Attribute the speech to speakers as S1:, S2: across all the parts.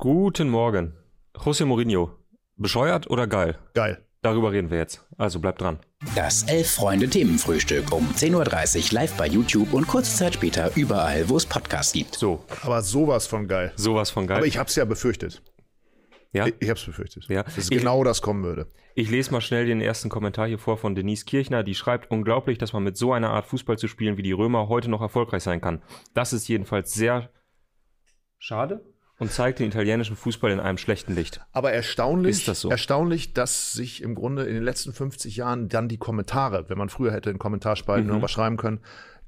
S1: Guten Morgen. José Mourinho. Bescheuert oder geil?
S2: Geil.
S1: Darüber reden wir jetzt. Also bleibt dran.
S3: Das Elf-Freunde-Themenfrühstück um 10.30 Uhr live bei YouTube und kurze Zeit später überall, wo es Podcasts gibt.
S1: So,
S2: Aber sowas von geil.
S1: sowas von geil.
S2: Aber ich hab's ja befürchtet.
S1: ja?
S2: Ich, ich hab's befürchtet.
S1: Ja.
S2: Dass
S1: Ich-
S2: genau das kommen würde.
S1: Ich lese mal schnell den ersten Kommentar hier vor von Denise Kirchner, die schreibt, unglaublich, dass man mit so einer Art Fußball zu spielen wie die Römer heute noch erfolgreich sein kann. Das ist jedenfalls sehr schade und zeigt den italienischen Fußball in einem schlechten Licht.
S2: Aber erstaunlich,
S1: Ist das so?
S2: erstaunlich, dass sich im Grunde in den letzten 50 Jahren dann die Kommentare, wenn man früher hätte in Kommentarspalten
S1: Mhm.
S2: irgendwas schreiben können,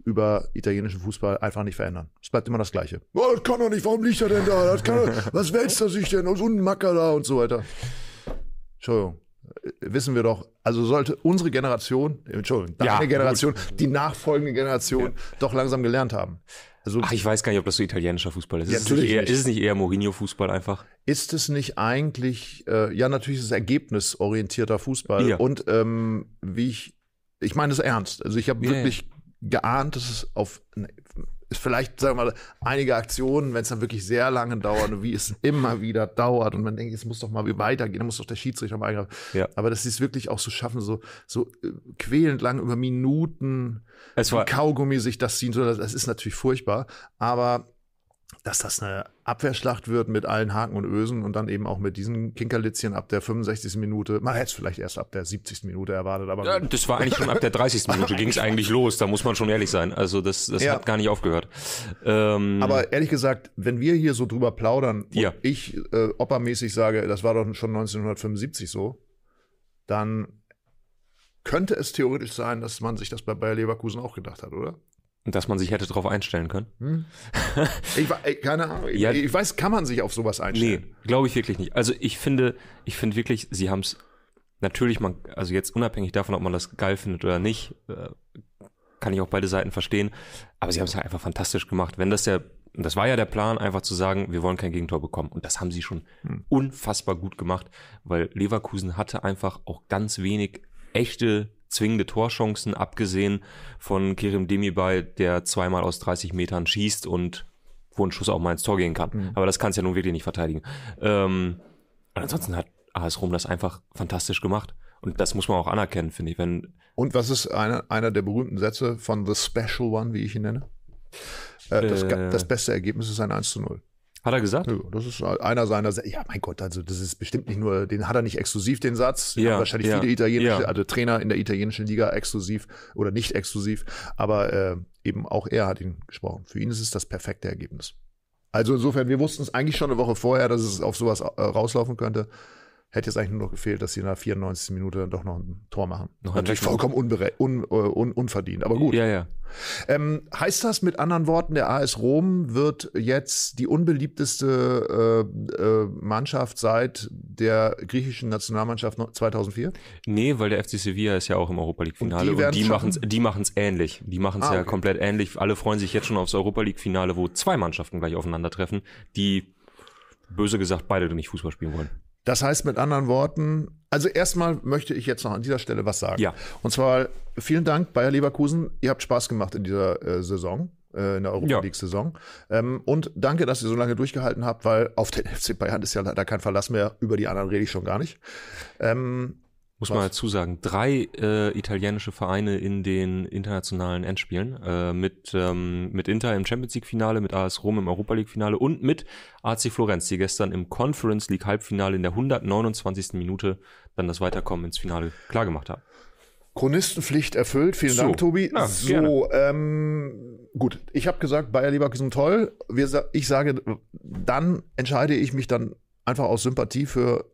S2: über italienischen Fußball einfach nicht verändern. Es bleibt immer das Gleiche. Oh, das kann doch nicht, warum liegt er denn da? Er- was wälzt er sich denn? Und so ein Macker da und so weiter. Entschuldigung. Äh, Wissen wir doch, also sollte unsere Generation, Entschuldigung, deine
S1: Ja,
S2: Generation, die nachfolgende Generation doch langsam gelernt haben. Also
S1: Ach, ich weiß gar nicht, ob das so italienischer Fußball ist.
S2: Ja,
S1: ist, es
S2: natürlich
S1: nicht eher, ist es nicht eher Mourinho-Fußball einfach?
S2: ist es nicht eigentlich, äh, ja, natürlich ist es ergebnisorientierter Fußball.
S1: Ja.
S2: Und ähm, wie ich, ich meine es ernst. Also ich habe
S1: Ja,
S2: wirklich geahnt, dass es auf ne, vielleicht, sagen wir mal, einige Aktionen, wenn es dann wirklich sehr lange dauert und wie es immer wieder dauert und man denkt, es muss doch mal weitergehen, da muss doch der Schiedsrichter mal eingreifen.
S1: Ja.
S2: Aber dass sie es wirklich auch so schaffen, so, so äh, quälend lang über Minuten
S1: Es war,
S2: Kaugummi sich das ziehen soll, das ist natürlich furchtbar. Aber dass das eine Abwehrschlacht wird mit allen Haken und Ösen und dann eben auch mit diesen Kinkerlitzchen ab der 65. Minute. Man hätte es vielleicht erst ab der 70. Minute erwartet, aber
S1: Ja, das war eigentlich schon ab der 30. Minute ging es eigentlich los, da muss man schon ehrlich sein. Also das, das
S2: Ja.
S1: hat gar nicht aufgehört. Ähm,
S2: Aber ehrlich gesagt, wenn wir hier so drüber plaudern und
S1: Ja.
S2: ich äh, oppermäßig sage, das war doch schon 1975 so, dann könnte es theoretisch sein, dass man sich das bei Bayer Leverkusen auch gedacht hat, oder?
S1: Dass man sich hätte darauf einstellen können.
S2: Ich, wa- ey, keine Ahnung. Ich,
S1: Ja.
S2: ich weiß, kann man sich auf sowas einstellen?
S1: Nee, glaube ich wirklich nicht. Also ich finde, ich finde wirklich, sie haben es natürlich, man, also jetzt unabhängig davon, ob man das geil findet oder nicht, äh, kann ich auch beide Seiten verstehen. Aber sie haben es ja einfach fantastisch gemacht. Wenn das der, das war ja der Plan, einfach zu sagen, wir wollen kein Gegentor bekommen. Und das haben sie schon unfassbar gut gemacht, weil Leverkusen hatte einfach auch ganz wenig echte zwingende Torchancen, abgesehen von Kerem Demirbay, der zweimal aus 30 Metern schießt und wo ein Schuss auch mal ins Tor gehen kann. Aber das kannst du ja nun wirklich nicht verteidigen. Ähm, ansonsten hat AS Rom das einfach fantastisch gemacht. Und das muss man auch anerkennen, finde ich. Wenn,
S2: Und was ist einer, einer der berühmten Sätze von The Special One, wie ich ihn nenne? Äh, das,
S1: Äh.
S2: das beste Ergebnis ist ein 1 zu 0.
S1: hat er gesagt?
S2: Ja, das ist einer seiner, ja mein Gott, also das ist bestimmt nicht nur, den hat er nicht exklusiv, den Satz.
S1: Ja,
S2: wahrscheinlich
S1: ja,
S2: viele italienische,
S1: ja.
S2: also Trainer in der italienischen Liga exklusiv oder nicht exklusiv, aber äh, eben auch er hat ihn gesprochen. Für ihn ist es das perfekte Ergebnis. Also insofern, wir wussten es eigentlich schon eine Woche vorher, dass es auf sowas äh, rauslaufen könnte. Hätte jetzt eigentlich nur noch gefehlt, dass sie in der 94. Minute dann doch noch ein Tor machen.
S1: Noch
S2: Natürlich vollkommen unbere un, äh, un, unverdient, aber gut.
S1: Ja, ja.
S2: Ähm, heißt das mit anderen Worten, der AS Rom wird jetzt die unbeliebteste äh, äh, Mannschaft seit der griechischen Nationalmannschaft noch 2004?
S1: Nee, weil der FC Sevilla ist ja auch im Europa League Finale
S2: Und die
S1: die machen's ähnlich. Die machen's
S2: Ah,
S1: ja
S2: okay.
S1: komplett ähnlich. Alle freuen sich jetzt schon aufs Europa League Finale, wo zwei Mannschaften gleich aufeinandertreffen, die böse gesagt beide nicht Fußball spielen wollen.
S2: Das heißt mit anderen Worten, also erstmal möchte ich jetzt noch an dieser Stelle was sagen.
S1: Ja.
S2: Und zwar vielen Dank, Bayer Leverkusen. Ihr habt Spaß gemacht in dieser äh, Saison, äh, in der Europa
S1: Ja.
S2: League-Saison. Ähm, und danke, dass ihr so lange durchgehalten habt, weil auf den FC Bayern ist ja leider kein Verlass mehr. Über die anderen rede ich schon gar nicht. Ähm,
S1: Muss man dazu sagen, drei äh, italienische Vereine in den internationalen Endspielen. Äh, mit, ähm, mit Inter im Champions League-Finale, mit AS Rom im Europa League-Finale und mit AC Florenz, die gestern im Conference League-Halbfinale in der 129. Minute dann das Weiterkommen ins Finale klargemacht haben.
S2: Chronistenpflicht erfüllt. Vielen
S1: So.
S2: Dank, Tobi.
S1: Ja,
S2: so, ähm, gut. Ich habe gesagt, Bayer Leverkusen toll. Wir, ich sage, dann entscheide ich mich dann einfach aus Sympathie für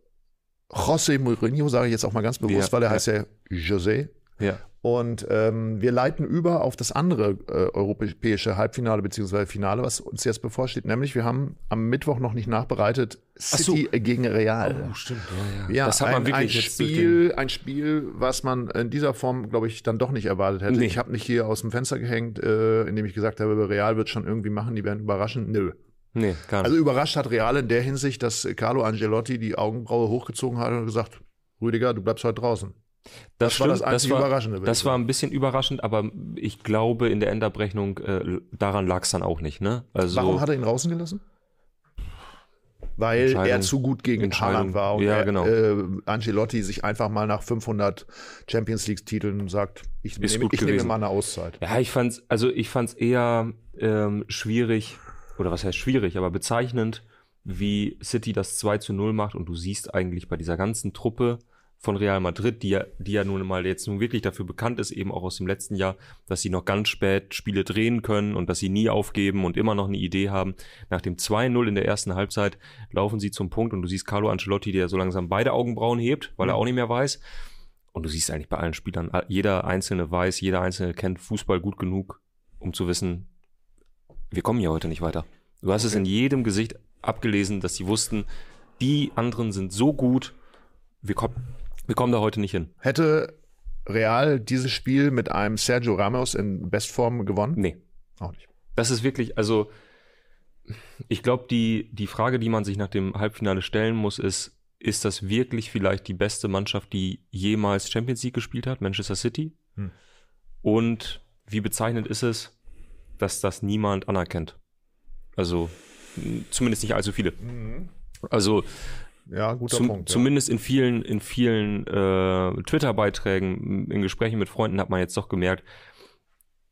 S2: José Mourinho, sage ich jetzt auch mal ganz bewusst,
S1: Ja,
S2: weil er
S1: ja.
S2: heißt ja José.
S1: Ja.
S2: Und ähm, wir leiten über auf das andere äh, europäische Halbfinale beziehungsweise Finale, was uns jetzt bevorsteht. Nämlich, wir haben am Mittwoch noch nicht nachbereitet
S1: so.
S2: City gegen Real.
S1: stimmt. Ja,
S2: Ja,
S1: das hat man
S2: ein, ein
S1: wirklich durch
S2: Spiel, ein Spiel, was man in dieser Form, glaube ich, dann doch nicht erwartet hätte.
S1: Nee.
S2: Ich habe nicht hier aus dem Fenster gehängt, äh, indem ich gesagt habe, Real wird schon irgendwie machen, die werden überraschen. Nö.
S1: Nee, gar nicht.
S2: Also überrascht hat Real in der Hinsicht, dass Carlo Angelotti die Augenbraue hochgezogen hat und gesagt, Rüdiger, du bleibst heute draußen.
S1: das,
S2: war das einzig
S1: war,
S2: Überraschende,
S1: Das war ein bisschen überraschend, aber ich glaube, in der Endabrechnung, äh, daran lag es dann auch nicht. Ne? Also,
S2: Warum hat er ihn draußen gelassen? weil er zu gut gegen. Haaland war und
S1: Ja,
S2: er,
S1: genau.
S2: äh, Ancelotti sich einfach mal nach 500 Champions League Titeln sagt, ich,
S1: Ist
S2: nehme,
S1: gut
S2: ich nehme mal eine Auszeit.
S1: Ja, ich fand's, also ich fand's eher ähm, schwierig, oder was heißt schwierig, aber bezeichnend, wie City das 2 zu 0 macht und du siehst eigentlich bei dieser ganzen Truppe von Real Madrid, die ja, die ja nun mal jetzt nun wirklich dafür bekannt ist, eben auch aus dem letzten Jahr, dass sie noch ganz spät Spiele drehen können und dass sie nie aufgeben und immer noch eine Idee haben. Nach dem 2-0 in der ersten Halbzeit laufen sie zum Punkt und du siehst Carlo Ancelotti, der so langsam beide Augenbrauen hebt, weil er auch nicht mehr weiß. Und du siehst eigentlich bei allen Spielern, jeder Einzelne weiß, jeder Einzelne kennt Fußball gut genug, um zu wissen, wir kommen hier heute nicht weiter. Du hast es in jedem Gesicht abgelesen, dass sie wussten, die anderen sind so gut, wir, kommen wir kommen da heute nicht hin.
S2: Hätte Real dieses Spiel mit einem Sergio Ramos in Bestform gewonnen?
S1: Nee.
S2: Auch nicht.
S1: Das ist wirklich, also ich glaube, die, die Frage, die man sich nach dem Halbfinale stellen muss, ist, ist das wirklich vielleicht die beste Mannschaft, die jemals Champions League gespielt hat, Manchester City?
S2: Hm.
S1: Und wie bezeichnend ist es, dass das niemand anerkennt? Also zumindest nicht allzu viele. Also
S2: Ja, guter
S1: zum,
S2: Punkt. ja.
S1: zumindest in vielen, in vielen äh, Twitter-Beiträgen, in Gesprächen mit Freunden hat man jetzt doch gemerkt,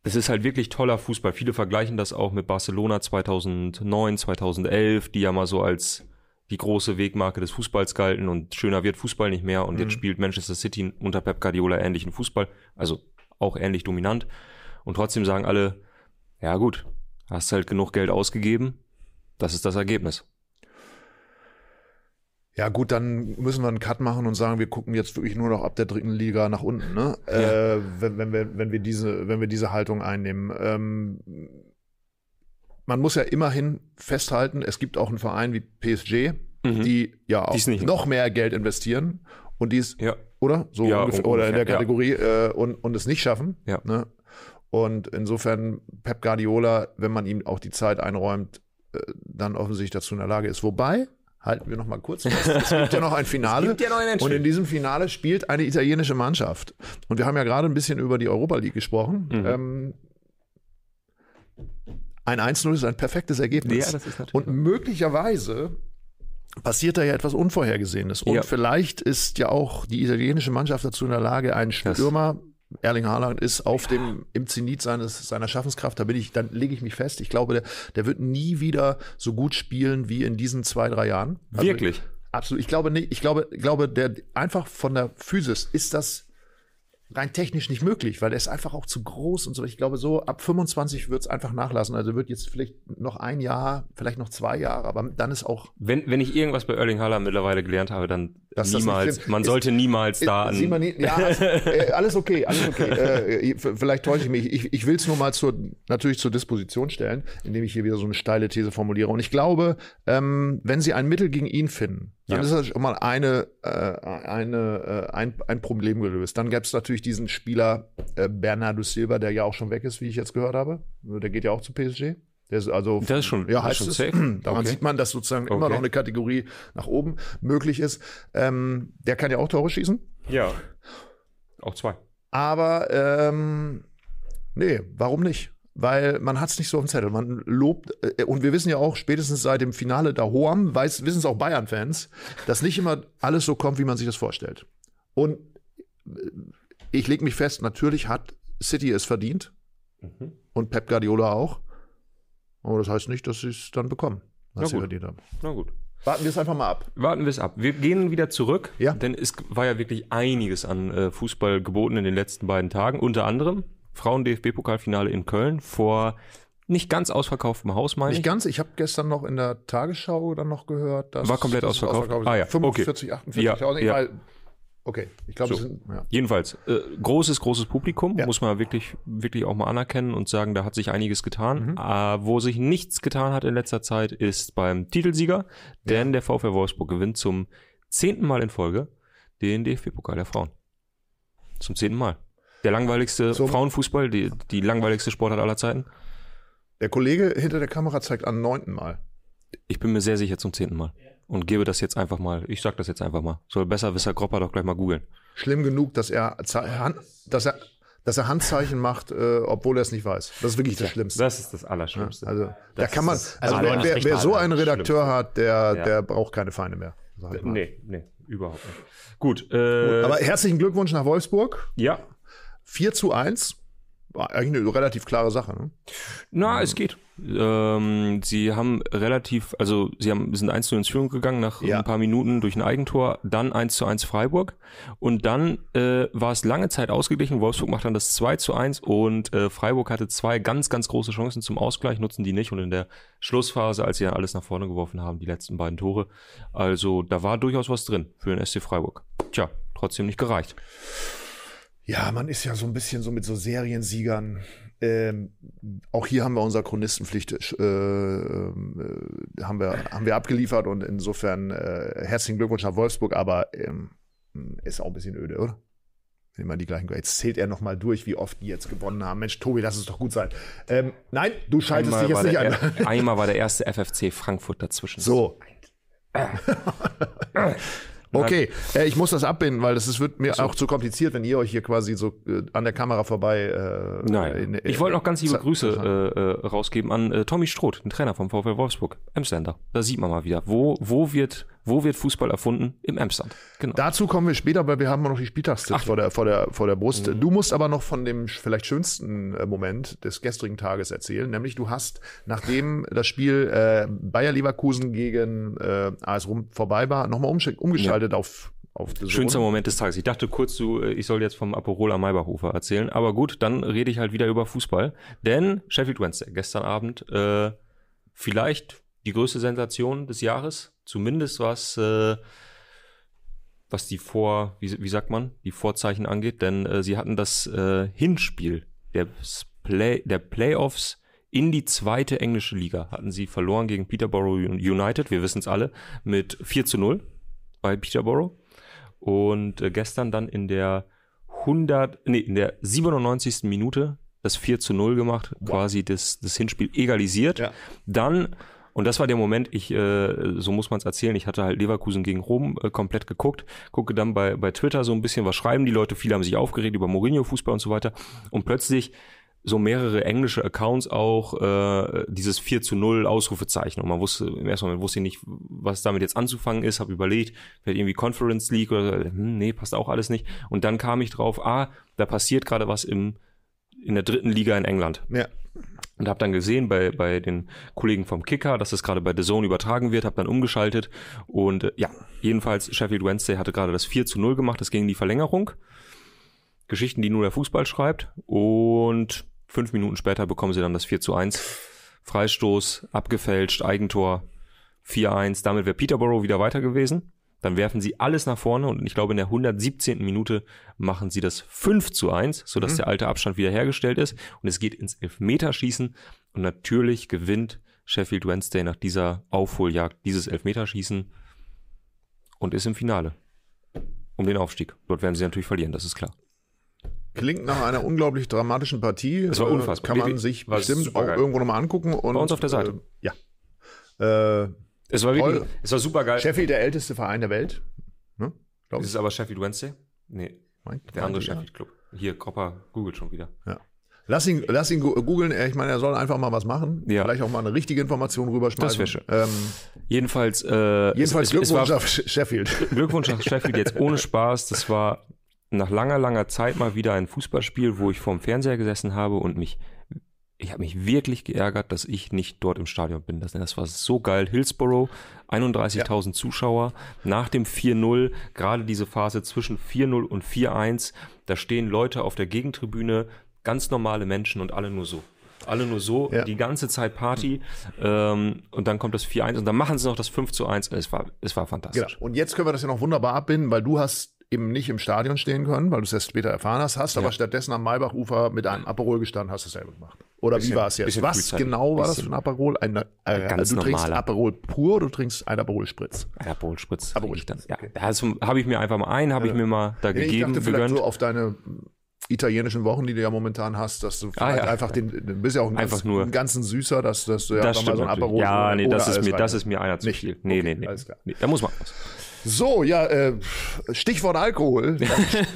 S1: es ist halt wirklich toller Fußball. Viele vergleichen das auch mit Barcelona 2009, 2011, die ja mal so als die große Wegmarke des Fußballs galten und schöner wird Fußball nicht mehr und jetzt spielt Manchester City unter Pep Guardiola ähnlichen Fußball, also auch ähnlich dominant und trotzdem sagen alle, ja gut, hast halt genug Geld ausgegeben, das ist das Ergebnis.
S2: Ja, gut, dann müssen wir einen Cut machen und sagen, wir gucken jetzt wirklich nur noch ab der dritten Liga nach unten, ne? Äh, wenn, wenn, wir, wenn, wir diese, wenn wir diese Haltung einnehmen. Ähm, man muss ja immerhin festhalten, es gibt auch einen Verein wie PSG,
S1: Mhm.
S2: die ja auch
S1: es nicht
S2: noch mehr Geld investieren und die es,
S1: Ja,
S2: oder? So
S1: Ja,
S2: ungefähr, oder in der
S1: ja.
S2: Kategorie äh, und, und es nicht schaffen.
S1: Ja.
S2: Ne? Und insofern Pep Guardiola, wenn man ihm auch die Zeit einräumt, äh, dann offensichtlich dazu in der Lage ist. Wobei, halten wir noch mal kurz fest, es gibt ja noch ein Finale.
S1: gibt ja noch
S2: und in diesem Finale spielt eine italienische Mannschaft. Und wir haben ja gerade ein bisschen über die Europa League gesprochen.
S1: Mhm.
S2: Ähm, ein 1-0 ist ein perfektes Ergebnis.
S1: Ja, das
S2: Und möglicherweise passiert da ja etwas Unvorhergesehenes. Und
S1: Ja.
S2: vielleicht ist ja auch die italienische Mannschaft dazu in der Lage, einen
S1: Das-
S2: Stürmer, Erling Haaland ist auf dem, im Zenit seines, seiner Schaffenskraft, da bin ich, dann lege ich mich fest. Ich glaube, der, der wird nie wieder so gut spielen wie in diesen zwei, drei Jahren. Also
S1: wirklich.
S2: Absolut. Ich glaube nicht, ich glaube, ich glaube, der einfach von der Physis ist das rein technisch nicht möglich, weil er ist einfach auch zu groß und so. Ich glaube, so ab 25 wird es einfach nachlassen. Also wird jetzt vielleicht noch ein Jahr, vielleicht noch zwei Jahre, aber dann ist auch.
S1: Wenn, wenn ich irgendwas bei Erling Haaland mittlerweile gelernt habe, dann
S2: das
S1: niemals.
S2: stimmt.
S1: Man
S2: Ist-
S1: sollte niemals da an.
S2: ja, also, äh, alles okay, alles okay. Äh, vielleicht täusche ich mich. Ich, ich will es nur mal zur, natürlich zur Disposition stellen, indem ich hier wieder so eine steile These formuliere. Und ich glaube, ähm, wenn sie ein Mittel gegen ihn finden, dann
S1: Ja.
S2: ist das schon mal eine, äh, eine, äh, ein, ein Problem gelöst. Dann gäbe es natürlich diesen Spieler äh, Bernardo Silva, der ja auch schon weg ist, wie ich jetzt gehört habe. Der geht ja auch zu PSG. Der ist also
S1: Das ist schon-
S2: ja,
S1: das
S2: heißt
S1: ist schon
S2: es.
S1: safe.
S2: Daran
S1: Okay.
S2: sieht man, dass sozusagen immer
S1: Okay.
S2: noch eine Kategorie nach oben möglich ist. Ähm, der kann ja auch Tore schießen.
S1: Ja. Auch zwei.
S2: Aber ähm, nee, warum nicht? Weil man hat es nicht so auf dem Zettel. Man lobt, äh, und wir wissen ja auch, spätestens seit dem Finale da Hoam, wissen es auch Bayern-Fans, dass nicht immer alles so kommt, wie man sich das vorstellt. Und äh, ich lege mich fest, natürlich hat City es verdient
S1: Mhm.
S2: und Pep Guardiola auch. Aber das heißt nicht, dass sie es dann bekommen, was sie verdient haben.
S1: Na gut.
S2: Warten wir es einfach mal ab.
S1: Warten wir es ab. Wir gehen wieder zurück,
S2: Ja.
S1: denn es war ja wirklich einiges an äh, Fußball geboten in den letzten beiden Tagen. Unter anderem Frauen-DFB-Pokalfinale in Köln vor nicht ganz ausverkauftem Haus, meine
S2: Nicht
S1: ich.
S2: ganz. Ich habe gestern noch in der Tagesschau dann noch gehört, dass
S1: War komplett ausverkauft?
S2: ausverkauft.
S1: Ah ja,
S2: 45, 48
S1: Ja,
S2: Tausend.
S1: ja.
S2: Weil, okay, ich glaube,
S1: So.
S2: sind ja.
S1: Jedenfalls, äh, großes, großes Publikum,
S2: Ja.
S1: muss man wirklich, wirklich auch mal anerkennen und sagen, da hat sich einiges getan.
S2: Mhm.
S1: Äh, wo sich nichts getan hat in letzter Zeit, ist beim Titelsieger, denn der VfL Wolfsburg gewinnt zum zehnten Mal in Folge den DFB-Pokal der Frauen. Zum zehnten Mal. Der langweiligste
S2: So.
S1: Frauenfußball, die, die langweiligste Sportart aller Zeiten.
S2: Der Kollege hinter der Kamera zeigt an neunten Mal.
S1: Ich bin mir sehr sicher zum zehnten Mal. Und gebe das jetzt einfach mal, ich sag das jetzt einfach mal. Soll besser Wisser Gropper doch gleich mal googeln.
S2: Schlimm genug, dass er, dass er, dass er Handzeichen macht, äh, obwohl er es nicht weiß. Das ist wirklich das Schlimmste.
S1: Das ist das Allerschlimmste.
S2: Also da
S1: Das
S2: kann man, also wer, wer, wer so einen. Redakteur hat, der,
S1: Ja.
S2: der braucht keine Feinde mehr. sag ich mal.
S1: Nee, nee, überhaupt nicht. Gut, äh,
S2: Aber herzlichen Glückwunsch nach Wolfsburg.
S1: ja,
S2: 4 zu 1. War eigentlich eine relativ klare Sache. Ne?
S1: Na, es geht. Ähm, sie haben relativ, also sie haben, sind 1 zu 1 Führung gegangen nach
S2: Ja.
S1: ein paar Minuten durch ein Eigentor, dann 1 zu 1 Freiburg und dann äh, war es lange Zeit ausgeglichen. Wolfsburg macht dann das 2 zu 1 und äh, Freiburg hatte zwei ganz, ganz große Chancen zum Ausgleich, nutzen die nicht und in der Schlussphase, als sie dann alles nach vorne geworfen haben, die letzten beiden Tore. Also da war durchaus was drin für den SC Freiburg. Tja, trotzdem nicht gereicht.
S2: Ja, man ist ja so ein bisschen so mit so Seriensiegern. Ähm, auch hier haben wir unsere Chronistenpflicht äh, äh, haben wir haben wir abgeliefert und insofern äh, herzlichen Glückwunsch nach Wolfsburg, aber ähm, ist auch ein bisschen öde, oder? Wenn man die gleichen. Jetzt zählt er noch mal durch, wie oft die jetzt gewonnen haben. Mensch, Tobi, lass es doch gut sein. Ähm, nein, du schaltest dich jetzt nicht
S1: der,
S2: an.
S1: einmal war der erste FFC Frankfurt dazwischen.
S2: So. Okay, äh, ich muss das abbinden, weil das ist, wird mir auch zu kompliziert, wenn ihr euch hier quasi so äh, an der Kamera vorbei. Äh,
S1: Nein.
S2: in-
S1: ich wollte noch ganz liebe Grüße äh, äh, rausgeben an äh, Tommy Stroth, den Trainer vom VfL Wolfsburg, Emsländer. Da sieht man mal wieder, wo, wo, wird, wo wird Fußball erfunden? Im Emsland. Genau.
S2: Dazu kommen wir später, weil wir haben noch die Spieltagstipps vor der, vor, der, vor der Brust.
S1: Mhm.
S2: Du musst aber noch von dem vielleicht schönsten äh, Moment des gestrigen Tages erzählen, nämlich du hast, nachdem das Spiel äh, Bayer Leverkusen gegen äh, AS Rom vorbei war, nochmal umgeschaltet auf, auf.
S1: Schönster Moment des Tages. Ich dachte kurz, du, äh, ich soll jetzt vom Aperol am Maybachhofer erzählen. Aber gut, dann rede ich halt wieder über Fußball. Denn Sheffield Wednesday, gestern Abend, äh, vielleicht die größte Sensation des Jahres. Zumindest was, äh, was die Vor, wie, wie sagt man, die Vorzeichen angeht. Denn äh, sie hatten das äh, Hinspiel der, Play, der Playoffs in die zweite englische Liga. Hatten sie verloren gegen Peterborough United, wir wissen es alle, mit 4 zu 0 bei Peterborough. Und äh, gestern dann in der 100, nee, in der 97. Minute das 4 zu 0 gemacht, quasi das, das Hinspiel egalisiert.
S2: Ja.
S1: Dann, und das war der Moment, ich, äh, so muss man es erzählen, ich hatte halt Leverkusen gegen Rom äh, komplett geguckt, gucke dann bei, bei Twitter so ein bisschen, was schreiben die Leute, viele haben sich aufgeregt über Mourinho-Fußball und so weiter. Und plötzlich so mehrere englische Accounts auch äh, dieses 4 zu 0 Ausrufezeichen. Und man wusste, im ersten Moment wusste ich nicht, was damit jetzt anzufangen ist, habe überlegt, vielleicht irgendwie Conference League oder hm, nee, passt auch alles nicht. Und dann kam ich drauf, ah, da passiert gerade was im, in der dritten Liga in England.
S2: Ja.
S1: Und habe dann gesehen bei, bei den Kollegen vom Kicker, dass das gerade bei The Zone übertragen wird, habe dann umgeschaltet. Und äh, ja, jedenfalls Sheffield Wednesday hatte gerade das 4 zu 0 gemacht, das ging in die Verlängerung. Geschichten, die nur der Fußball schreibt. Und fünf Minuten später bekommen sie dann das 4 zu 1. Freistoß, abgefälscht, Eigentor 4-1. Damit wäre Peterborough wieder weiter gewesen. Dann werfen sie alles nach vorne und ich glaube in der 117. Minute machen sie das 5 zu 1, sodass der alte Abstand wiederhergestellt ist. Und es geht ins Elfmeterschießen. Und natürlich gewinnt Sheffield Wednesday nach dieser Aufholjagd dieses Elfmeterschießen und ist im Finale. Um den Aufstieg. Dort werden sie natürlich verlieren, das ist klar.
S2: Klingt nach einer unglaublich dramatischen Partie.
S1: Es war
S2: Äh,
S1: unfassbar.
S2: Kann man sich bestimmt auch irgendwo nochmal angucken. Und,
S1: Bei uns auf der Seite.
S2: Äh, ja. Äh,
S1: Es war wirklich, es war super geil.
S2: Sheffield, der älteste Verein der Welt. Ne? Glaub
S1: Ist es aber Sheffield Wednesday? Nee,
S2: Mein-
S1: der andere
S2: ja.
S1: Sheffield Club. Hier, Cropper googelt schon wieder.
S2: Ja. Lass ihn, lass ihn googeln. Ich meine, er soll einfach mal was machen.
S1: Ja.
S2: Vielleicht auch mal eine richtige Information rüberschmeißen.
S1: Das wär schön.
S2: Ähm,
S1: Jedenfalls, äh,
S2: jedenfalls
S1: es,
S2: Glückwunsch
S1: war,
S2: auf Sh- Sheffield.
S1: Glückwunsch nach Sheffield jetzt ohne Spaß. Das war nach langer, langer Zeit mal wieder ein Fußballspiel, wo ich vorm Fernseher gesessen habe und mich, ich habe mich wirklich geärgert, dass ich nicht dort im Stadion bin. Das, das war so geil. Hillsborough, 31.000 Zuschauer. Nach dem 4-0, gerade diese Phase zwischen 4-0 und 4-1, da stehen Leute auf der Gegentribüne, ganz normale Menschen und alle nur so. Alle nur so,
S2: Ja.
S1: die ganze Zeit Party. Ähm, und dann kommt das 4-1 und dann machen sie noch das 5-1. Es war, es war fantastisch.
S2: Genau. Und jetzt können wir das ja noch wunderbar abbinden, weil du hast eben nicht im Stadion stehen können, weil du es erst später erfahren hast, hast aber stattdessen am Maibachufer mit einem Aperol gestanden, hast es selber gemacht. Oder wie
S1: Bisschen-
S2: war es jetzt? Was genau war das für ein Aperol? Ein, äh,
S1: Ganz
S2: du trinkst
S1: normaler.
S2: Aperol pur oder du trinkst ein Aperol Spritz?
S1: Ein Aperol Spritz.
S2: Aperol
S1: ich dann. Ja, das habe ich mir einfach mal ein, habe ich mir mal da
S2: ich
S1: gegeben,
S2: dachte vielleicht
S1: gegönnt.
S2: so auf deine italienischen Wochen, die du ja momentan hast, dass du vielleicht
S1: Ah, ja.
S2: einfach den, du bist ja auch ein,
S1: Einfach
S2: ganz,
S1: nur-
S2: einen ganzen Süßer, dass, dass du ja
S1: das
S2: mal so ein. Aperol
S1: Ja, nee, das ist mir, das ist mir einer zu
S2: Nicht?
S1: viel. Nee,
S2: Okay,
S1: nee, nee. Da muss man was.
S2: So, ja, äh, Stichwort Alkohol.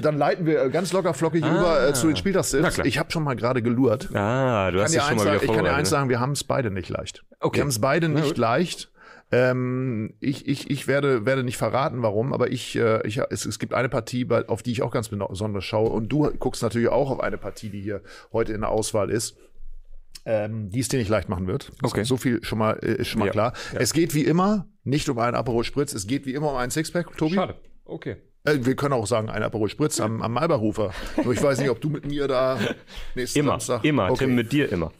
S2: Dann, leiten wir äh, ganz locker flockig
S1: Ah.
S2: über äh, zu den Spieltagstipps. Ich habe schon mal gerade gelurrt.
S1: Ah, du hast
S2: kann
S1: dich schon mal wieder
S2: ich kann dir eins
S1: ne?
S2: sagen, wir haben es beide nicht leicht.
S1: Okay.
S2: Wir haben es beide nicht leicht. Ähm, ich ich, ich werde, werde nicht verraten, warum, aber ich, äh, ich, es, es gibt eine Partie, auf die ich auch ganz besonders schaue. Und du guckst natürlich auch auf eine Partie, die hier heute in der Auswahl ist. Ähm, die es dir nicht leicht machen wird.
S1: Okay.
S2: So viel schon mal, äh, ist schon mal
S1: Ja.
S2: klar.
S1: Ja.
S2: Es geht wie immer nicht um einen Aperol Spritz, es geht wie immer um einen Sixpack, Tobi.
S1: Schade. Okay.
S2: Äh, wir können auch sagen, ein Aperol Spritz am, am Malberhofer. Nur ich weiß nicht, ob du mit mir da nächsten
S1: Immer,
S2: Samstag.
S1: immer.
S2: Okay.
S1: Tim, mit dir immer.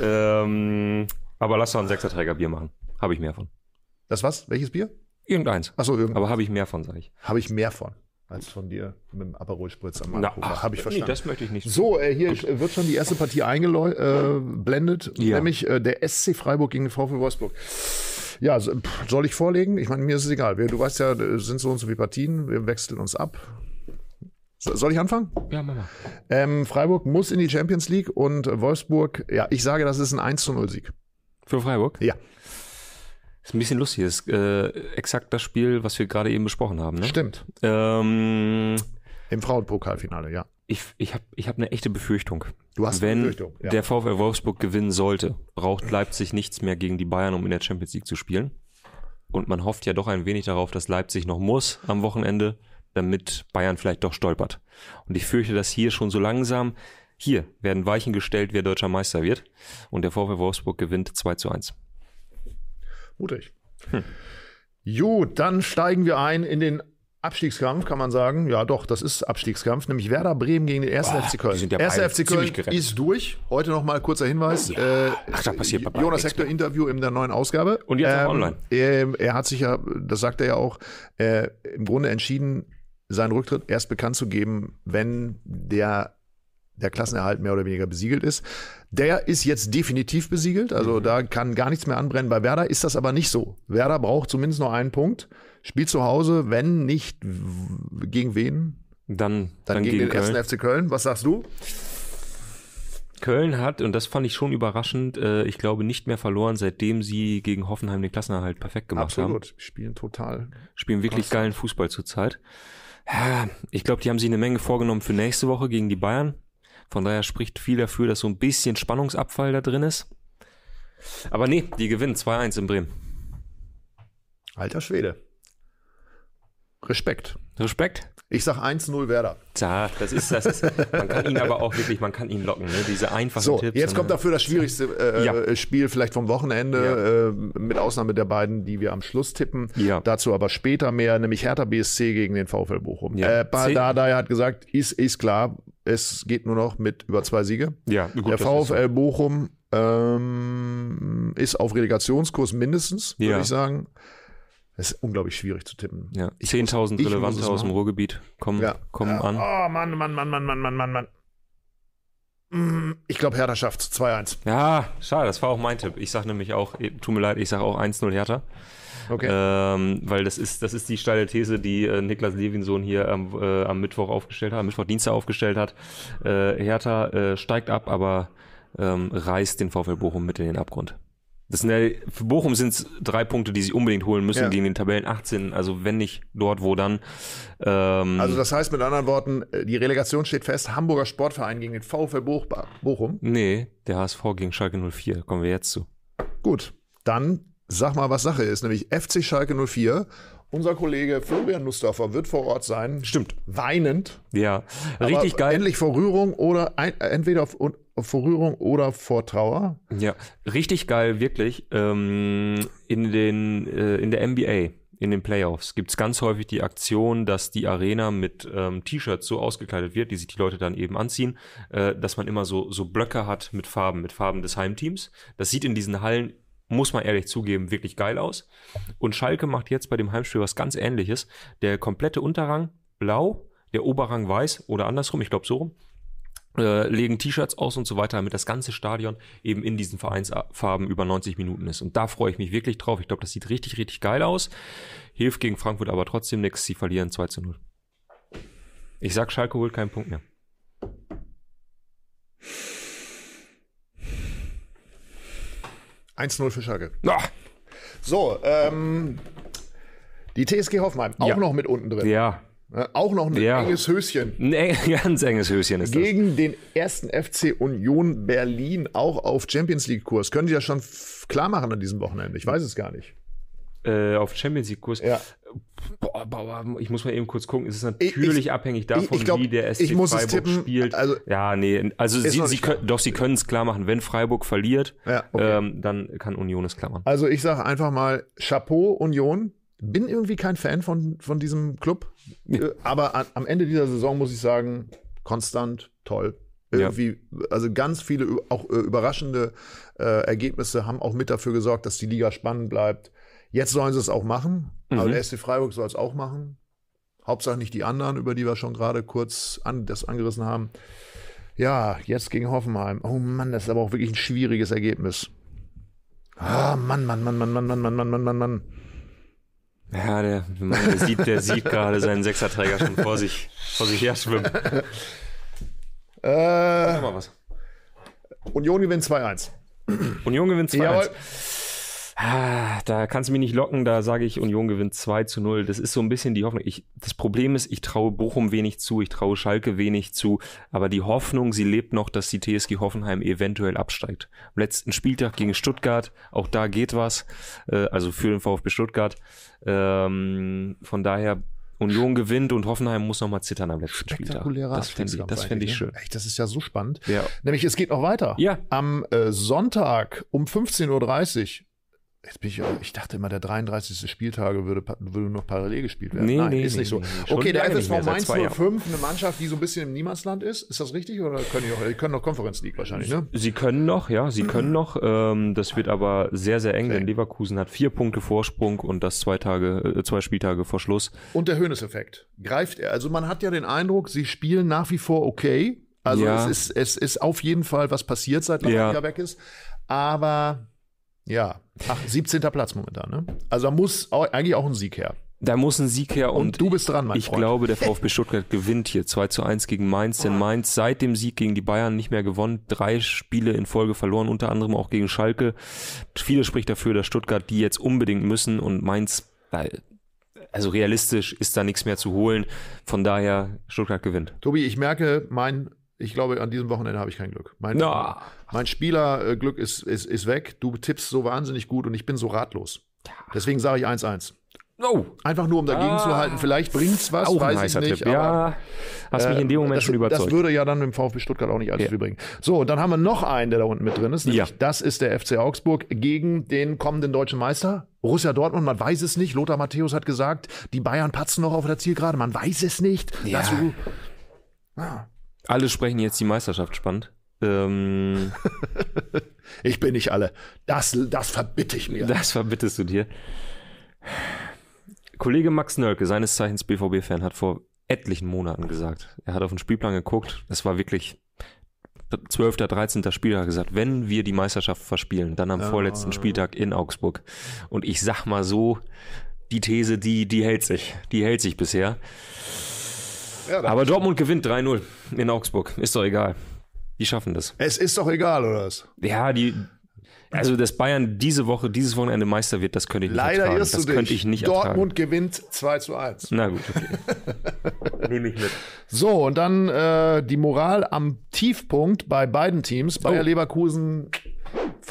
S1: Ähm, aber lass doch ein Sechserträger Bier machen. Habe ich mehr von.
S2: Das was? Welches Bier?
S1: Irgendeins.
S2: Achso, irgend
S1: Aber habe ich mehr von, sage ich.
S2: habe ich mehr von als von dir mit dem Aperol Spritz am Malberhofer. Habe ich verstanden.
S1: Nee, das möchte ich nicht.
S2: so, äh, hier sch- wird schon die erste Partie eingeblendet,
S1: Ja.
S2: nämlich äh, der SC Freiburg gegen den VfL Wolfsburg. Ja, so, pff, soll ich vorlegen? Ich meine, mir ist es egal. Wir, du weißt ja, es sind so und so viele Partien, wir wechseln uns ab. So, soll ich anfangen?
S1: Ja, Mama.
S2: Ähm, Freiburg muss in die Champions League und Wolfsburg, ja, ich sage, das ist ein 1 zu 0 Sieg.
S1: Für Freiburg?
S2: Ja,
S1: Ist ein bisschen lustig. Das ist äh, exakt das Spiel, was wir gerade eben besprochen haben. Ne?
S2: stimmt.
S1: Ähm,
S2: Im Frauenpokalfinale, ja.
S1: ich ich habe ich hab eine echte Befürchtung.
S2: Du hast eine
S1: Wenn
S2: Befürchtung, ja.
S1: der VfL Wolfsburg gewinnen sollte, braucht Leipzig nichts mehr gegen die Bayern, um in der Champions League zu spielen. Und man hofft ja doch ein wenig darauf, dass Leipzig noch muss am Wochenende, damit Bayern vielleicht doch stolpert. Und ich fürchte, dass hier schon so langsam, hier werden Weichen gestellt, wer deutscher Meister wird. Und der VfL Wolfsburg gewinnt 2 zu 1.
S2: Mutig. Gut, dann steigen wir ein in den Abstiegskampf, kann man sagen. Ja, doch, das ist Abstiegskampf, nämlich Werder Bremen gegen den 1.
S1: Boah,
S2: FC Köln.
S1: ja
S2: 1.
S1: beide
S2: FC Köln ist durch. Heute noch mal kurzer Hinweis. äh,
S1: Ach, da passiert bei
S2: Jonas Hector Interview in der neuen Ausgabe.
S1: Und jetzt auch online.
S2: Ähm, er hat sich ja, das sagt er ja auch, äh, im Grunde entschieden, seinen Rücktritt erst bekannt zu geben, wenn der der Klassenerhalt mehr oder weniger besiegelt ist. Der ist jetzt definitiv besiegelt, also
S1: Mhm.
S2: da kann gar nichts mehr anbrennen. Bei Werder ist das aber nicht so. Werder braucht zumindest noch einen Punkt, spielt zu Hause, wenn nicht gegen wen?
S1: Dann,
S2: Dann,
S1: dann,
S2: gegen,
S1: gegen,
S2: den
S1: Köln.
S2: ersten FC Köln. Was sagst du?
S1: Köln hat, und das fand ich schon überraschend, äh, ich glaube, nicht mehr verloren, seitdem sie gegen Hoffenheim den Klassenerhalt perfekt gemacht haben.
S2: Absolut. Spielen total.
S1: Spielen wirklich geilen Fußball zurzeit. Ja, ich glaube, die haben sich eine Menge vorgenommen für nächste Woche gegen die Bayern. Von daher spricht viel dafür, dass so ein bisschen Spannungsabfall da drin ist. Aber nee, die gewinnen 2-1 in Bremen.
S2: Alter Schwede. Respekt.
S1: Respekt.
S2: Ich sag 1-0 Werder.
S1: Tja, das ist, das ist, man kann ihn aber auch wirklich, man kann ihn locken, ne? Diese einfachen
S2: So,
S1: Tipps.
S2: jetzt kommt
S1: dann-
S2: dafür das schwierigste äh,
S1: Ja.
S2: Spiel vielleicht vom Wochenende, äh, mit Ausnahme der beiden, die wir am Schluss tippen.
S1: Ja.
S2: Dazu aber später mehr, nämlich Hertha BSC gegen den VfL Bochum.
S1: Ja.
S2: Äh, Dardai hat gesagt, ist, ist klar, es geht nur noch mit über zwei Siege.
S1: Ja, gut,
S2: der
S1: ist so.
S2: VfL Bochum ähm, ist auf Relegationskurs mindestens, würde
S1: Ja.
S2: ich sagen. Es ist unglaublich schwierig zu tippen.
S1: Ja,
S2: Ich
S1: 10.000
S2: muss- ich muss
S1: Relevante aus dem. Ruhrgebiet kommen,
S2: Ja.
S1: kommen an.
S2: Oh Mann, Mann, Mann, Mann, Mann, Mann, Mann, Mann. Mm, Ich glaube, Hertha schafft 2-1.
S1: Ja, schade, das war auch mein Tipp. Ich sage nämlich auch, eh, tut mir leid, ich sage auch 1-0 Hertha.
S2: Okay.
S1: Ähm, weil das ist, das ist die steile These, die äh, Niklas Levinsohn hier am, äh, am Mittwoch aufgestellt hat, am Mittwoch Dienstag aufgestellt hat. Äh, Hertha äh, steigt ab, aber ähm, reißt den VfL Bochum mit in den Abgrund. Das sind ja, für Bochum sind es drei Punkte, die sie unbedingt holen müssen
S2: Ja.
S1: gegen den Tabellen 18. Also wenn nicht dort, wo dann. Ähm,
S2: Also das heißt mit anderen Worten, äh, die Relegation steht fest, Hamburger Sportverein gegen den VfL Boch Bochum.
S1: nee, der HSV gegen Schalke 04, da kommen wir jetzt zu.
S2: Gut, dann sag mal, was Sache ist, nämlich FC Schalke 04. Unser Kollege Florian Nussdorfer wird vor Ort sein.
S1: Stimmt.
S2: Weinend.
S1: Ja, richtig geil.
S2: Endlich vor Rührung oder ein, entweder vor Rührung oder vor Trauer.
S1: Ja, richtig geil, wirklich. Ähm, in, den, äh, in der NBA, in den Playoffs, gibt's ganz häufig die Aktion, dass die Arena mit ähm, T-Shirts so ausgekleidet wird, die sich die Leute dann eben anziehen, äh, dass man immer so, so Blöcke hat mit Farben, mit Farben des Heimteams. Das sieht in diesen Hallen, muss man ehrlich zugeben, wirklich geil aus. Und Schalke macht jetzt bei dem Heimspiel was ganz ähnliches. Der komplette Unterrang blau, der Oberrang weiß oder andersrum, ich glaube so rum äh, legen T-Shirts aus und so weiter, damit das ganze Stadion eben in diesen Vereinsfarben über 90 Minuten ist. Und da freue ich mich wirklich drauf. Ich glaube, das sieht richtig, richtig geil aus. Hilft gegen Frankfurt aber trotzdem nichts. Sie verlieren 2 zu 0. Ich sag, Schalke holt keinen Punkt mehr.
S2: Eins 0 für Schalke.
S1: Ah,
S2: So, ähm, Die TSG Hoffenheim, auch
S1: Ja.
S2: noch mit unten drin.
S1: Ja,
S2: Äh, Auch noch ein
S1: Ja.
S2: enges Höschen.
S1: ein eng, ganz enges Höschen ist das.
S2: Gegen den ersten FC Union Berlin, auch auf Champions League-Kurs. Können die das schon klar machen an diesem Wochenende? Ich weiß es gar nicht.
S1: Äh, auf Champions League Kurs.
S2: Ja.
S1: Boah, boah, ich muss mal eben kurz gucken. Es ist natürlich
S2: ich-
S1: abhängig davon,
S2: glaub,
S1: wie der SC
S2: ich muss es
S1: Freiburg
S2: tippen,
S1: spielt.
S2: also-
S1: ja, nee, also sie, sie können, doch, sie können es klar machen. Wenn Freiburg verliert,
S2: Ja, okay.
S1: ähm, dann kann Union es klar machen.
S2: Also ich sage einfach mal Chapeau Union. Bin irgendwie kein Fan von, von diesem Club. Äh, Aber an, am Ende dieser Saison muss ich sagen, konstant, toll. Irgendwie, also ganz viele auch äh, überraschende äh, Ergebnisse haben auch mit dafür gesorgt, dass die Liga spannend bleibt. Jetzt sollen sie es auch machen. Aber
S1: Mhm.
S2: der SC Freiburg soll es auch machen. Hauptsache nicht die anderen, über die wir schon gerade kurz an, das angerissen haben. Ja, jetzt gegen Hoffenheim. Oh Mann, das ist aber auch wirklich ein schwieriges Ergebnis. Ah, Mann, Mann, Mann, Mann, Mann, Mann, Mann, Mann, Mann, Mann, Mann.
S1: Ja, der, der sieht, der sieht gerade seinen Sechserträger schon vor sich, vor sich her schwimmen.
S2: Äh,
S1: mal was.
S2: Union gewinnt 2-1.
S1: Union gewinnt 2-1. Ah, da kannst du mich nicht locken, da sage ich, Union gewinnt 2 zu 0. Das ist so ein bisschen die Hoffnung. Ich, das Problem ist, ich traue Bochum wenig zu, ich traue Schalke wenig zu, aber die Hoffnung, sie lebt noch, dass die TSG Hoffenheim eventuell absteigt. Am letzten Spieltag gegen Stuttgart, auch da geht was, äh, also für den VfB Stuttgart. Ähm, von daher, Union gewinnt und Hoffenheim muss nochmal zittern am letzten Spieltag. Das fände ich, das fänd ich
S2: eigentlich,
S1: schön.
S2: ne? Echt, das ist ja so spannend.
S1: Ja.
S2: Nämlich, es geht noch weiter.
S1: Ja.
S2: Am äh, Sonntag um 15.30 Uhr. Jetzt bin ich, ich dachte immer, der 33. Spieltage würde, würde noch parallel gespielt werden.
S1: Nee,
S2: Nein,
S1: nee,
S2: ist
S1: nee,
S2: nicht so.
S1: nee,
S2: okay, der FSV Mainz
S1: zwei Jahren.
S2: 05, eine Mannschaft, die so ein bisschen im Niemandsland ist. Ist das richtig? Oder können die, auch, die können noch Conference League wahrscheinlich, ne?
S1: Sie können noch, ja, sie können noch. Ähm, das wird aber sehr, sehr eng, denn Leverkusen hat vier Punkte Vorsprung und das zwei Tage, äh, zwei Spieltage vor Schluss.
S2: Und der Höhneseffekt. Greift er? Also man hat ja den Eindruck, sie spielen nach wie vor okay. Also
S1: Ja.
S2: es, ist, es ist auf jeden Fall was passiert, seit Lamagna
S1: Ja.
S2: weg ist. Aber ja, ach, 17. Platz momentan. Ne? Also da muss auch, eigentlich auch ein Sieg her.
S1: Da muss ein Sieg her
S2: Und,
S1: und,
S2: du bist dran, mein
S1: ich
S2: Freund.
S1: glaube, der VfB Stuttgart gewinnt hier 2 zu 1 gegen Mainz, denn Mainz seit dem Sieg gegen die Bayern nicht mehr gewonnen, drei Spiele in Folge verloren, unter anderem auch gegen Schalke. Viele spricht dafür, dass Stuttgart die jetzt unbedingt müssen und Mainz, also realistisch ist da nichts mehr zu holen. Von daher, Stuttgart gewinnt.
S2: Tobi, ich merke, mein, ich glaube, an diesem Wochenende habe ich kein Glück. Mein,
S1: Na.
S2: mein Spielerglück ist, ist, ist weg. Du tippst so wahnsinnig gut und ich bin so ratlos. Deswegen sage ich 1-1.
S1: Oh,
S2: Einfach nur, um dagegen zu halten. Vielleicht bringt's was,
S1: auch
S2: weiß ich nicht.
S1: Tipp.
S2: aber-
S1: Ja, hast mich in dem Moment
S2: das,
S1: schon überzeugt.
S2: Das würde ja dann im VfB Stuttgart auch nicht allzu
S1: Ja.
S2: viel bringen. So, und dann haben wir noch einen, der da unten mit drin ist. Nämlich
S1: Ja.
S2: Das ist der FC Augsburg gegen den kommenden deutschen Meister. Borussia Dortmund, man weiß es nicht. Lothar Matthäus hat gesagt, die Bayern patzen noch auf der Zielgerade. Man weiß es nicht.
S1: Ja.
S2: Dazu,
S1: Alle sprechen jetzt die Meisterschaft spannend. Ähm,
S2: ich bin nicht alle. Das, das verbitte ich mir.
S1: das verbittest du dir. Kollege Max Nölke, seines Zeichens BVB-Fan, hat vor etlichen Monaten gesagt, er hat auf den Spielplan geguckt, das war wirklich 12., 13. Spieltag gesagt, wenn wir die Meisterschaft verspielen, dann am vorletzten Spieltag in Augsburg. Und ich sag mal so, die These, die, die hält sich. Die hält sich bisher.
S2: Ja,
S1: Aber Dortmund gewinnt 3-0 in Augsburg. Ist doch egal. Die schaffen das.
S2: es ist doch egal, oder was?
S1: Ja, die. Also, dass Bayern diese Woche, dieses Wochenende Meister wird, das könnte ich nicht
S2: Leider
S1: ertragen.
S2: irrst
S1: das
S2: du dich.
S1: könnte ich nicht
S2: Dortmund gewinnt 2 zu 1.
S1: ertragen. Na gut, okay. Nehme ich mit.
S2: So, und dann äh, die Moral am Tiefpunkt bei beiden Teams. Bayer
S1: Oh.
S2: Leverkusen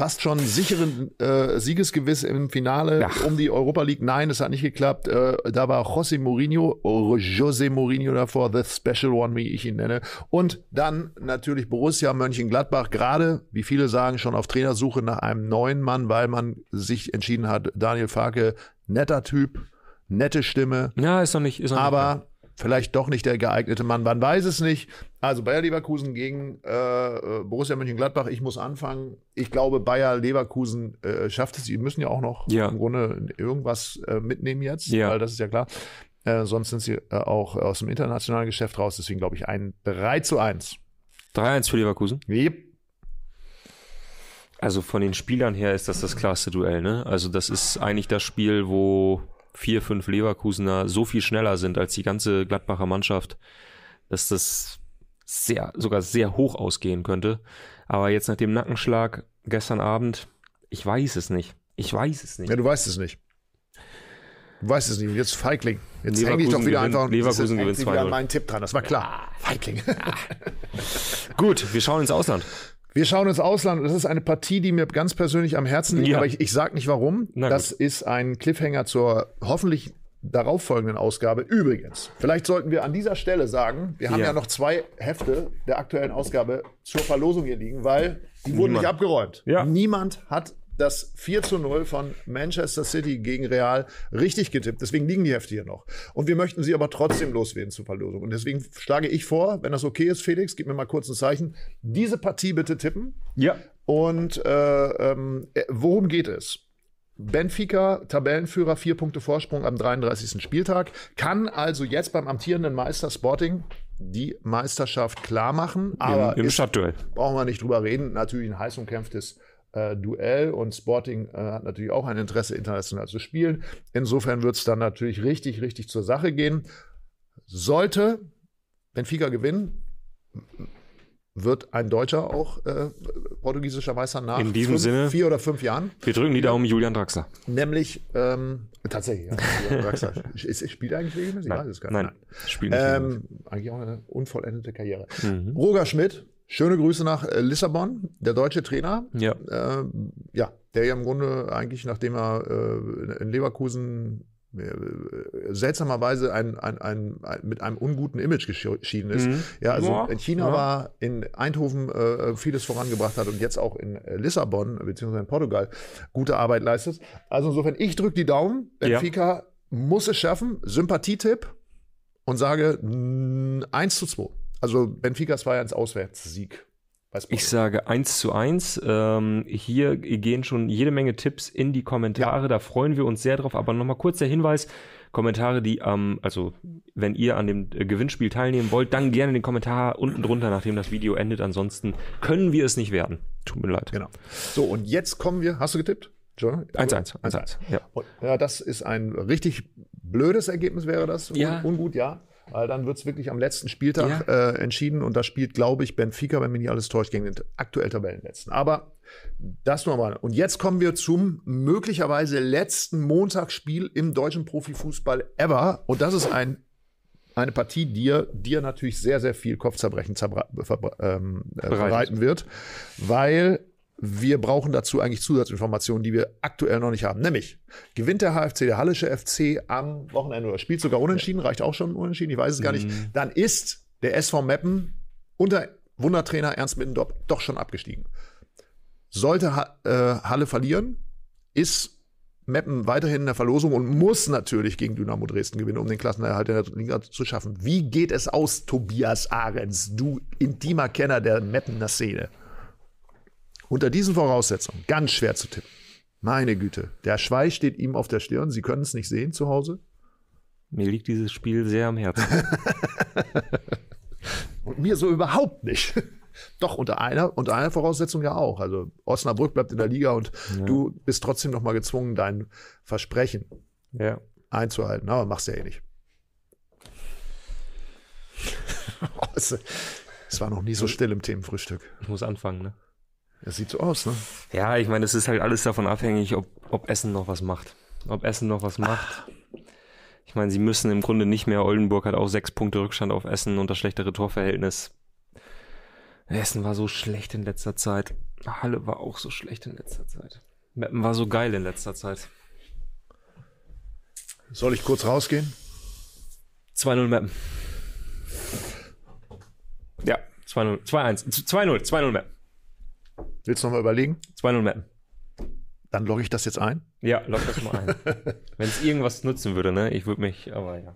S2: fast schon sicheren äh, Siegesgewiss im Finale
S1: Ach.
S2: um die Europa League. Nein, es hat nicht geklappt. Äh, da war José Mourinho, José Mourinho davor, the special one, wie ich ihn nenne. Und dann natürlich Borussia Mönchengladbach, gerade, wie viele sagen, schon auf Trainersuche nach einem neuen Mann, weil man sich entschieden hat, Daniel Farke, netter Typ, nette Stimme,
S1: Ja, ist noch nicht. Ist noch
S2: aber vielleicht doch nicht der geeignete Mann. Man weiß es nicht. Also Bayer Leverkusen gegen äh, äh, Borussia Mönchengladbach. Ich muss anfangen. Ich glaube, Bayer Leverkusen äh, schafft es. Sie müssen ja auch noch
S1: Ja.
S2: im Grunde irgendwas äh, mitnehmen jetzt,
S1: Ja.
S2: weil das ist ja klar. Äh, sonst sind sie äh, auch aus dem internationalen Geschäft raus. Deswegen glaube ich ein 3 zu 1.
S1: nicht. 3-1 für Leverkusen.
S2: Yep.
S1: Also von den Spielern her ist das das klarste Duell, ne? Also das ist eigentlich das Spiel, wo vier, fünf Leverkusener so viel schneller sind als die ganze Gladbacher Mannschaft, dass das sehr, sogar sehr hoch ausgehen könnte. Aber jetzt nach dem Nackenschlag gestern Abend, ich weiß es nicht. Ich weiß es nicht.
S2: Ja, du weißt es nicht. Du weißt es nicht. Jetzt Feigling. Jetzt hänge ich doch wieder
S1: gewinnt,
S2: einfach
S1: Leverkusen gewinnt
S2: wieder
S1: 2-0.
S2: an meinen Tipp dran. Das war klar. Feigling.
S1: Gut, wir schauen ins Ausland.
S2: Wir schauen ins Ausland und das ist eine Partie, die mir ganz persönlich am Herzen liegt,
S1: Ja.
S2: aber ich, ich sage nicht warum.
S1: Na
S2: das
S1: gut.
S2: ist ein Cliffhanger zur hoffentlich darauffolgenden Ausgabe. Übrigens, vielleicht sollten wir an dieser Stelle sagen, wir haben ja,
S1: Ja.
S2: noch zwei Hefte der aktuellen Ausgabe zur Verlosung hier liegen, weil die wurden
S1: Niemand.
S2: nicht abgeräumt.
S1: Ja.
S2: Niemand hat das 4 zu 0 von Manchester City gegen Real richtig getippt. Deswegen liegen die Hefte hier noch. Und wir möchten sie aber trotzdem loswerden zur Verlosung. Und deswegen schlage ich vor, wenn das okay ist, Felix, gib mir mal kurz ein Zeichen, diese Partie bitte tippen.
S1: Ja.
S2: Und äh, ähm, äh, worum geht es? Benfica, Tabellenführer, vier Punkte Vorsprung am 33. Spieltag, kann also jetzt beim amtierenden Meister Sporting die Meisterschaft klar machen. Aber
S1: Im, im
S2: ist,
S1: Stadtduell.
S2: brauchen wir nicht drüber reden. Natürlich ein heiß umkämpftes äh, Duell und Sporting äh, hat natürlich auch ein Interesse, international zu spielen. Insofern wird es dann natürlich richtig, richtig zur Sache gehen. Sollte Benfica gewinnen, wird ein Deutscher auch äh, portugiesischer Meister nach
S1: In diesem
S2: fünf,
S1: Sinne-
S2: vier oder fünf Jahren.
S1: Wir drücken die Daumen Julian Draxler.
S2: Nämlich, ähm, tatsächlich, ja. Ja, Draxler. Ist- Spielt eigentlich regelmäßig? Ich weiß es gar nicht.
S1: Nein, spielt nicht.
S2: Ähm, eigentlich auch eine unvollendete Karriere.
S1: Mhm.
S2: Roger Schmidt, schöne Grüße nach äh, Lissabon, der deutsche Trainer.
S1: ja.
S2: Äh, ja, der ja im Grunde eigentlich, nachdem er äh, in Leverkusen seltsamerweise ein, ein, ein, ein, mit einem unguten Image geschieden ist.
S1: Mhm.
S2: Ja, also
S1: Ja.
S2: in China
S1: Ja.
S2: war, in Eindhoven äh, vieles vorangebracht hat und jetzt auch in äh, Lissabon beziehungsweise in Portugal gute Arbeit leistet. Also insofern, ich drücke die Daumen.
S1: Ja.
S2: Benfica muss es schaffen. Sympathietipp und sage mh, 1 zu 2. Also Benfica 2-1 Auswärtssieg. bei Sporting.
S1: Ich sage 1 zu 1. Ähm, hier gehen schon jede Menge Tipps in die Kommentare. Da freuen wir uns sehr drauf. Aber nochmal kurz der Hinweis. Kommentare, die am, also wenn ihr an dem äh, Gewinnspiel teilnehmen wollt, dann gerne den Kommentar unten drunter, nachdem das Video endet. Ansonsten können wir es nicht werden. Tut mir leid.
S2: Genau. So, und jetzt kommen wir. Hast du getippt? John?
S1: 1-1. 1-1. Ja.
S2: Und, ja, das ist ein richtig blödes Ergebnis, wäre das.
S1: Ja.
S2: Un ungut, ja. Weil dann wird es wirklich am letzten Spieltag
S1: Ja.
S2: äh, entschieden und da spielt, glaube ich, Benfica, wenn mich nicht alles täuscht, gegen den aktuell Tabellenletzten. Aber das nur mal. Und jetzt kommen wir zum möglicherweise letzten Montagsspiel im deutschen Profifußball ever. Und das ist ein, eine Partie, die dir, dir natürlich sehr, sehr viel Kopfzerbrechen ähm, äh, bereiten wird, weil wir brauchen dazu eigentlich Zusatzinformationen, die wir aktuell noch nicht haben. Nämlich, gewinnt der HFC, der Hallische FC am Wochenende oder spielt sogar unentschieden, reicht auch schon unentschieden, ich weiß es gar nicht, dann ist der SV Meppen unter Wundertrainer Ernst Mittendorf doch schon abgestiegen. Sollte äh, Halle verlieren, ist Meppen weiterhin in der Verlosung und muss natürlich gegen Dynamo Dresden gewinnen, um den Klassenerhalt in der Liga zu schaffen. Wie geht es aus, Tobias Ahrens, du intimer Kenner der Meppener Szene? Unter diesen Voraussetzungen, ganz schwer zu tippen. Meine Güte, der Schweiß steht ihm auf der Stirn. Sie können es nicht sehen zu Hause.
S1: Mir liegt dieses Spiel sehr am Herzen.
S2: Und mir so überhaupt nicht. Doch, unter einer, unter einer Voraussetzung ja auch. Also Osnabrück bleibt in der Liga und du bist trotzdem noch mal gezwungen, dein Versprechen
S1: ja.
S2: einzuhalten. Aber machst ja eh nicht. es, es war noch nie so still im Themenfrühstück.
S1: Ich muss anfangen, ne?
S2: Es sieht so aus, ne?
S1: Ja, ich meine, es ist halt alles davon abhängig, ob, ob Essen noch was macht. Ob Essen noch was macht. Ich meine, sie müssen im Grunde nicht mehr. Oldenburg hat auch sechs Punkte Rückstand auf Essen und das schlechtere Torverhältnis. Essen war so schlecht in letzter Zeit. Halle war auch so schlecht in letzter Zeit. Meppen war so geil in letzter Zeit.
S2: Soll ich kurz rausgehen?
S1: 2-0 Meppen. Ja, 2-0. 2-1. 2-0. 2-0 Meppen.
S2: Willst du noch mal überlegen?
S1: 2-0 Meppen.
S2: Dann logge ich das jetzt ein.
S1: Ja, lock das mal ein. Wenn es irgendwas nutzen würde, ne? Ich würde mich, aber ja.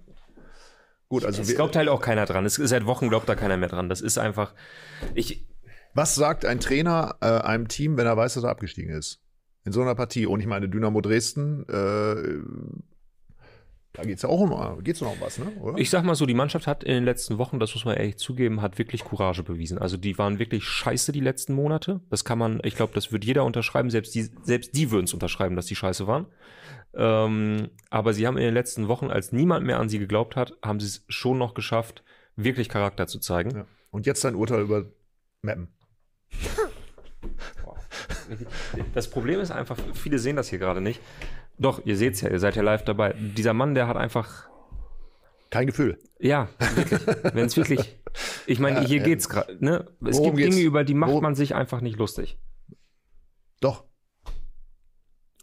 S2: Gut, also
S1: Es glaubt halt auch keiner dran. Es, seit Wochen glaubt da keiner mehr dran. Das ist einfach. Ich,
S2: was sagt ein Trainer äh, einem Team, wenn er weiß, dass er abgestiegen ist? In so einer Partie. Und ich meine, Dynamo Dresden, äh, da geht es ja auch um, geht's noch um was, ne? Oder?
S1: ich sag mal so, die Mannschaft hat in den letzten Wochen, das muss man ehrlich zugeben, hat wirklich Courage bewiesen. Also die waren wirklich scheiße die letzten Monate. Das kann man, ich glaube, das wird jeder unterschreiben. Selbst die, selbst die würden es unterschreiben, dass die scheiße waren. Ähm, aber sie haben in den letzten Wochen, als niemand mehr an sie geglaubt hat, haben sie es schon noch geschafft, wirklich Charakter zu zeigen.
S2: ja. Und jetzt dein Urteil über Mappen.
S1: Das Problem ist einfach, viele sehen das hier gerade nicht. Doch, ihr seht's ja, ihr seid ja live dabei. Dieser Mann, der hat einfach,
S2: Kein Gefühl.
S1: ja, wirklich, wenn es wirklich, ich meine, hier geht's gerade, ne? Es
S2: Worum
S1: gibt
S2: geht's?
S1: Dinge, über die macht
S2: Worum-
S1: man sich einfach nicht lustig.
S2: Doch.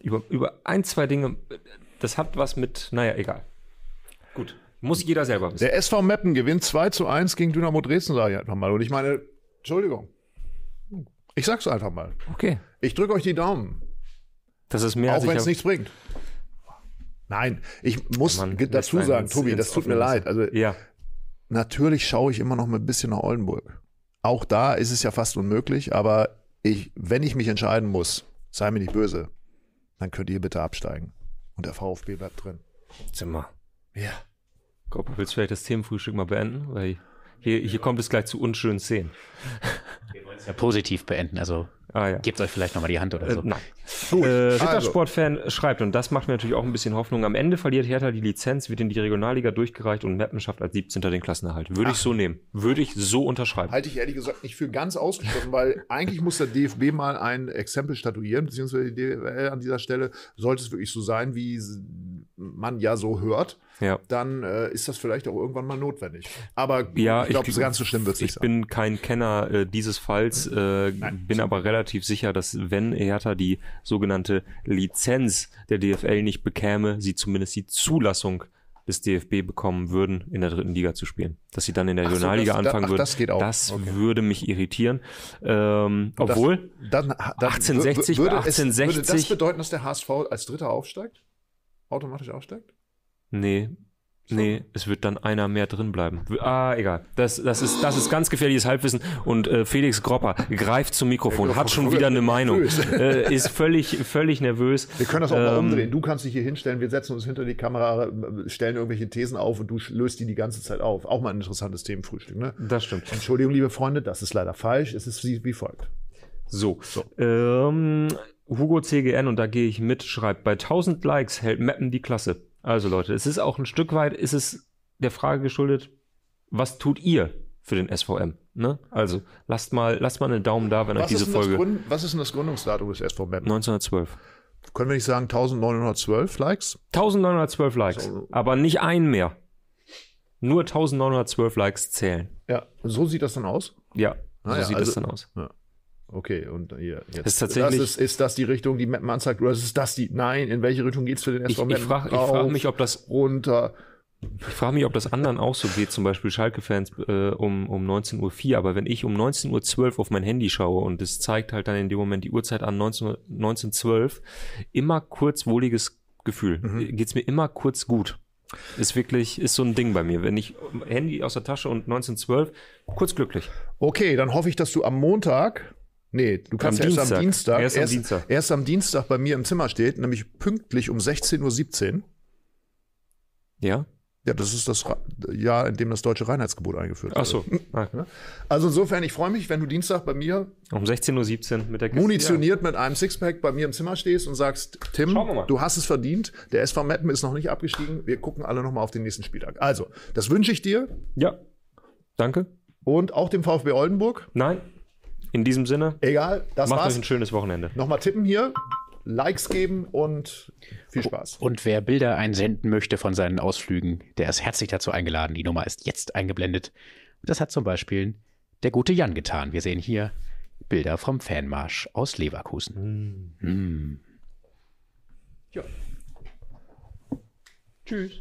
S1: Über, über ein, zwei Dinge, das hat was mit, naja, egal. Gut, muss jeder selber wissen.
S2: Der SV Meppen gewinnt 2 zu 1 gegen Dynamo Dresden, sage ich einfach mal. Und ich meine, Entschuldigung. Ich sag's einfach mal.
S1: Okay,
S2: Ich drücke euch die Daumen.
S1: Das ist mehr
S2: auch
S1: als
S2: wenn es nichts bringt. Nein, ich muss
S1: Mann,
S2: dazu sagen,
S1: ins-
S2: Tobi,
S1: ins
S2: das tut mir leid. Also
S1: Ja,
S2: natürlich schaue ich immer noch ein bisschen nach Oldenburg. Auch da ist es ja fast unmöglich, aber ich, wenn ich mich entscheiden muss, sei mir nicht böse, dann könnt ihr bitte absteigen. Und der VfB bleibt drin.
S1: Zimmer.
S2: Ja.
S1: Gopper, willst du vielleicht das Themenfrühstück mal beenden? Weil hier, hier kommt es gleich zu unschönen Szenen.
S3: Ja, positiv beenden, also
S1: Ah ja.
S3: gebt euch vielleicht nochmal die Hand oder so.
S1: Äh, nein.
S2: Gut,
S1: Äh,
S2: also.
S1: Rittersport-Fan schreibt, und das macht mir natürlich auch ein bisschen Hoffnung, am Ende verliert Hertha die Lizenz, wird in die Regionalliga durchgereicht und Meppen schafft als 17. den Klassenerhalt. Würde ich so nehmen. Würde ich so unterschreiben.
S2: Halte ich ehrlich gesagt nicht für ganz ausgeschlossen, weil eigentlich muss der DFB mal ein Exempel statuieren, beziehungsweise die DFL an dieser Stelle. Sollte es wirklich so sein, wie man ja so hört,
S1: Ja.
S2: dann äh, ist das vielleicht auch irgendwann mal notwendig. Aber
S1: Ja,
S2: ich glaube, ganz so schlimm wird es nicht
S1: Ich
S2: sein.
S1: bin kein Kenner äh, dieses Falls, äh, bin aber relativ sicher, dass wenn Hertha die sogenannte Lizenz der DFL nicht bekäme, sie zumindest die Zulassung des DFB bekommen würden, in der dritten Liga zu spielen. Dass sie dann in der
S2: so,
S1: Regionalliga
S2: das-
S1: anfangen
S2: ach,
S1: würden.
S2: das geht auch.
S1: Das
S2: Okay.
S1: würde mich irritieren. Ähm,
S2: Das-
S1: obwohl,
S2: dann, dann
S1: 1860
S2: würde,
S1: bei
S2: es, würde das
S1: 1860
S2: bedeuten, dass der HSV als Dritter aufsteigt? Automatisch aufsteigt?
S1: Nee. Nee, es wird dann einer mehr drin bleiben. Ah, egal. Das, das, ist, das ist ganz gefährliches Halbwissen. Und äh, Felix Gropper greift zum Mikrofon, hat schon wieder eine Meinung, äh, ist völlig, völlig nervös.
S2: Wir können das auch mal
S1: Ähm,
S2: umdrehen. Du kannst dich hier hinstellen, wir setzen uns hinter die Kamera, äh, stellen irgendwelche Thesen auf und du löst die die ganze Zeit auf. Auch mal ein interessantes Themenfrühstück. Ne?
S1: Das stimmt.
S2: Entschuldigung, liebe Freunde, das ist leider falsch. Es ist wie, wie folgt.
S1: So. Ähm, Hugo CGN, und da gehe ich mit, schreibt, bei 1000 Likes hält Mappen die Klasse. Also Leute, es ist auch ein Stück weit, ist es der Frage geschuldet, was tut ihr für den SVM? Ne? Also lasst mal, lasst mal einen Daumen da, wenn euch
S2: Was
S1: diese
S2: denn das
S1: Folge
S2: Grund, was ist denn das Gründungsdatum des SV Meppen?
S1: 1912.
S2: Können wir nicht sagen 1912 Likes?
S1: 1912 Likes,
S2: So.
S1: aber nicht ein mehr. Nur 1912 Likes zählen.
S2: Ja, so sieht das dann aus?
S1: Ja, so
S2: Ah ja,
S1: sieht
S2: also-
S1: es dann aus.
S2: Okay, und hier jetzt.
S1: Ist tatsächlich-
S2: das ist, ist das die Richtung, die Meppen anzeigt? Oder ist das die? Nein, in welche Richtung geht's für den
S1: Ich,
S2: SV
S1: ich
S2: Meppen?
S1: frage ich frag mich, ob das,
S2: runter.
S1: ich frage mich, ob das anderen auch so geht, zum Beispiel Schalke-Fans äh, um, um 19.04 Uhr, aber wenn ich um 19.12 Uhr auf mein Handy schaue und es zeigt halt dann in dem Moment die Uhrzeit an 19 Uhr- 19.12 immer kurz wohliges Gefühl.
S2: Mhm.
S1: Geht's mir immer kurz gut. Ist wirklich, ist so ein Ding bei mir. Wenn ich Handy aus der Tasche und 1912, kurz glücklich.
S2: Okay, dann hoffe ich, dass du am Montag, nee, du kannst
S1: Am
S2: ja erst am
S1: Dienstag.
S2: Dienstag,
S1: Erst am Dienstag.
S2: erst am Dienstag bei mir im Zimmer steht, nämlich pünktlich um 16.17 Uhr.
S1: Ja?
S2: Ja, das ist das Jahr, in dem das deutsche Reinheitsgebot eingeführt
S1: Ach so. Ah,
S2: wurde. Also insofern, ich freue mich, wenn du Dienstag bei mir
S1: Um 16.17 Uhr mit der Kiste.
S2: munitioniert mit einem Sixpack bei mir im Zimmer stehst und sagst, Tim, du hast es verdient. Der SV Meppen ist noch nicht abgestiegen. Wir gucken alle nochmal auf den nächsten Spieltag. Also, das wünsche ich dir
S1: Ja. ja. Danke.
S2: und auch dem VfB Oldenburg.
S1: Nein. In diesem Sinne,
S2: Egal, das
S1: macht euch
S2: war's.
S1: ein schönes Wochenende.
S2: Nochmal tippen hier, Likes geben und viel Spaß.
S3: Und wer Bilder einsenden möchte von seinen Ausflügen, der ist herzlich dazu eingeladen. Die Nummer ist jetzt eingeblendet. Das hat zum Beispiel der gute Jan getan. Wir sehen hier Bilder vom Fanmarsch aus Leverkusen. Hm.
S1: Ja. Tschüss.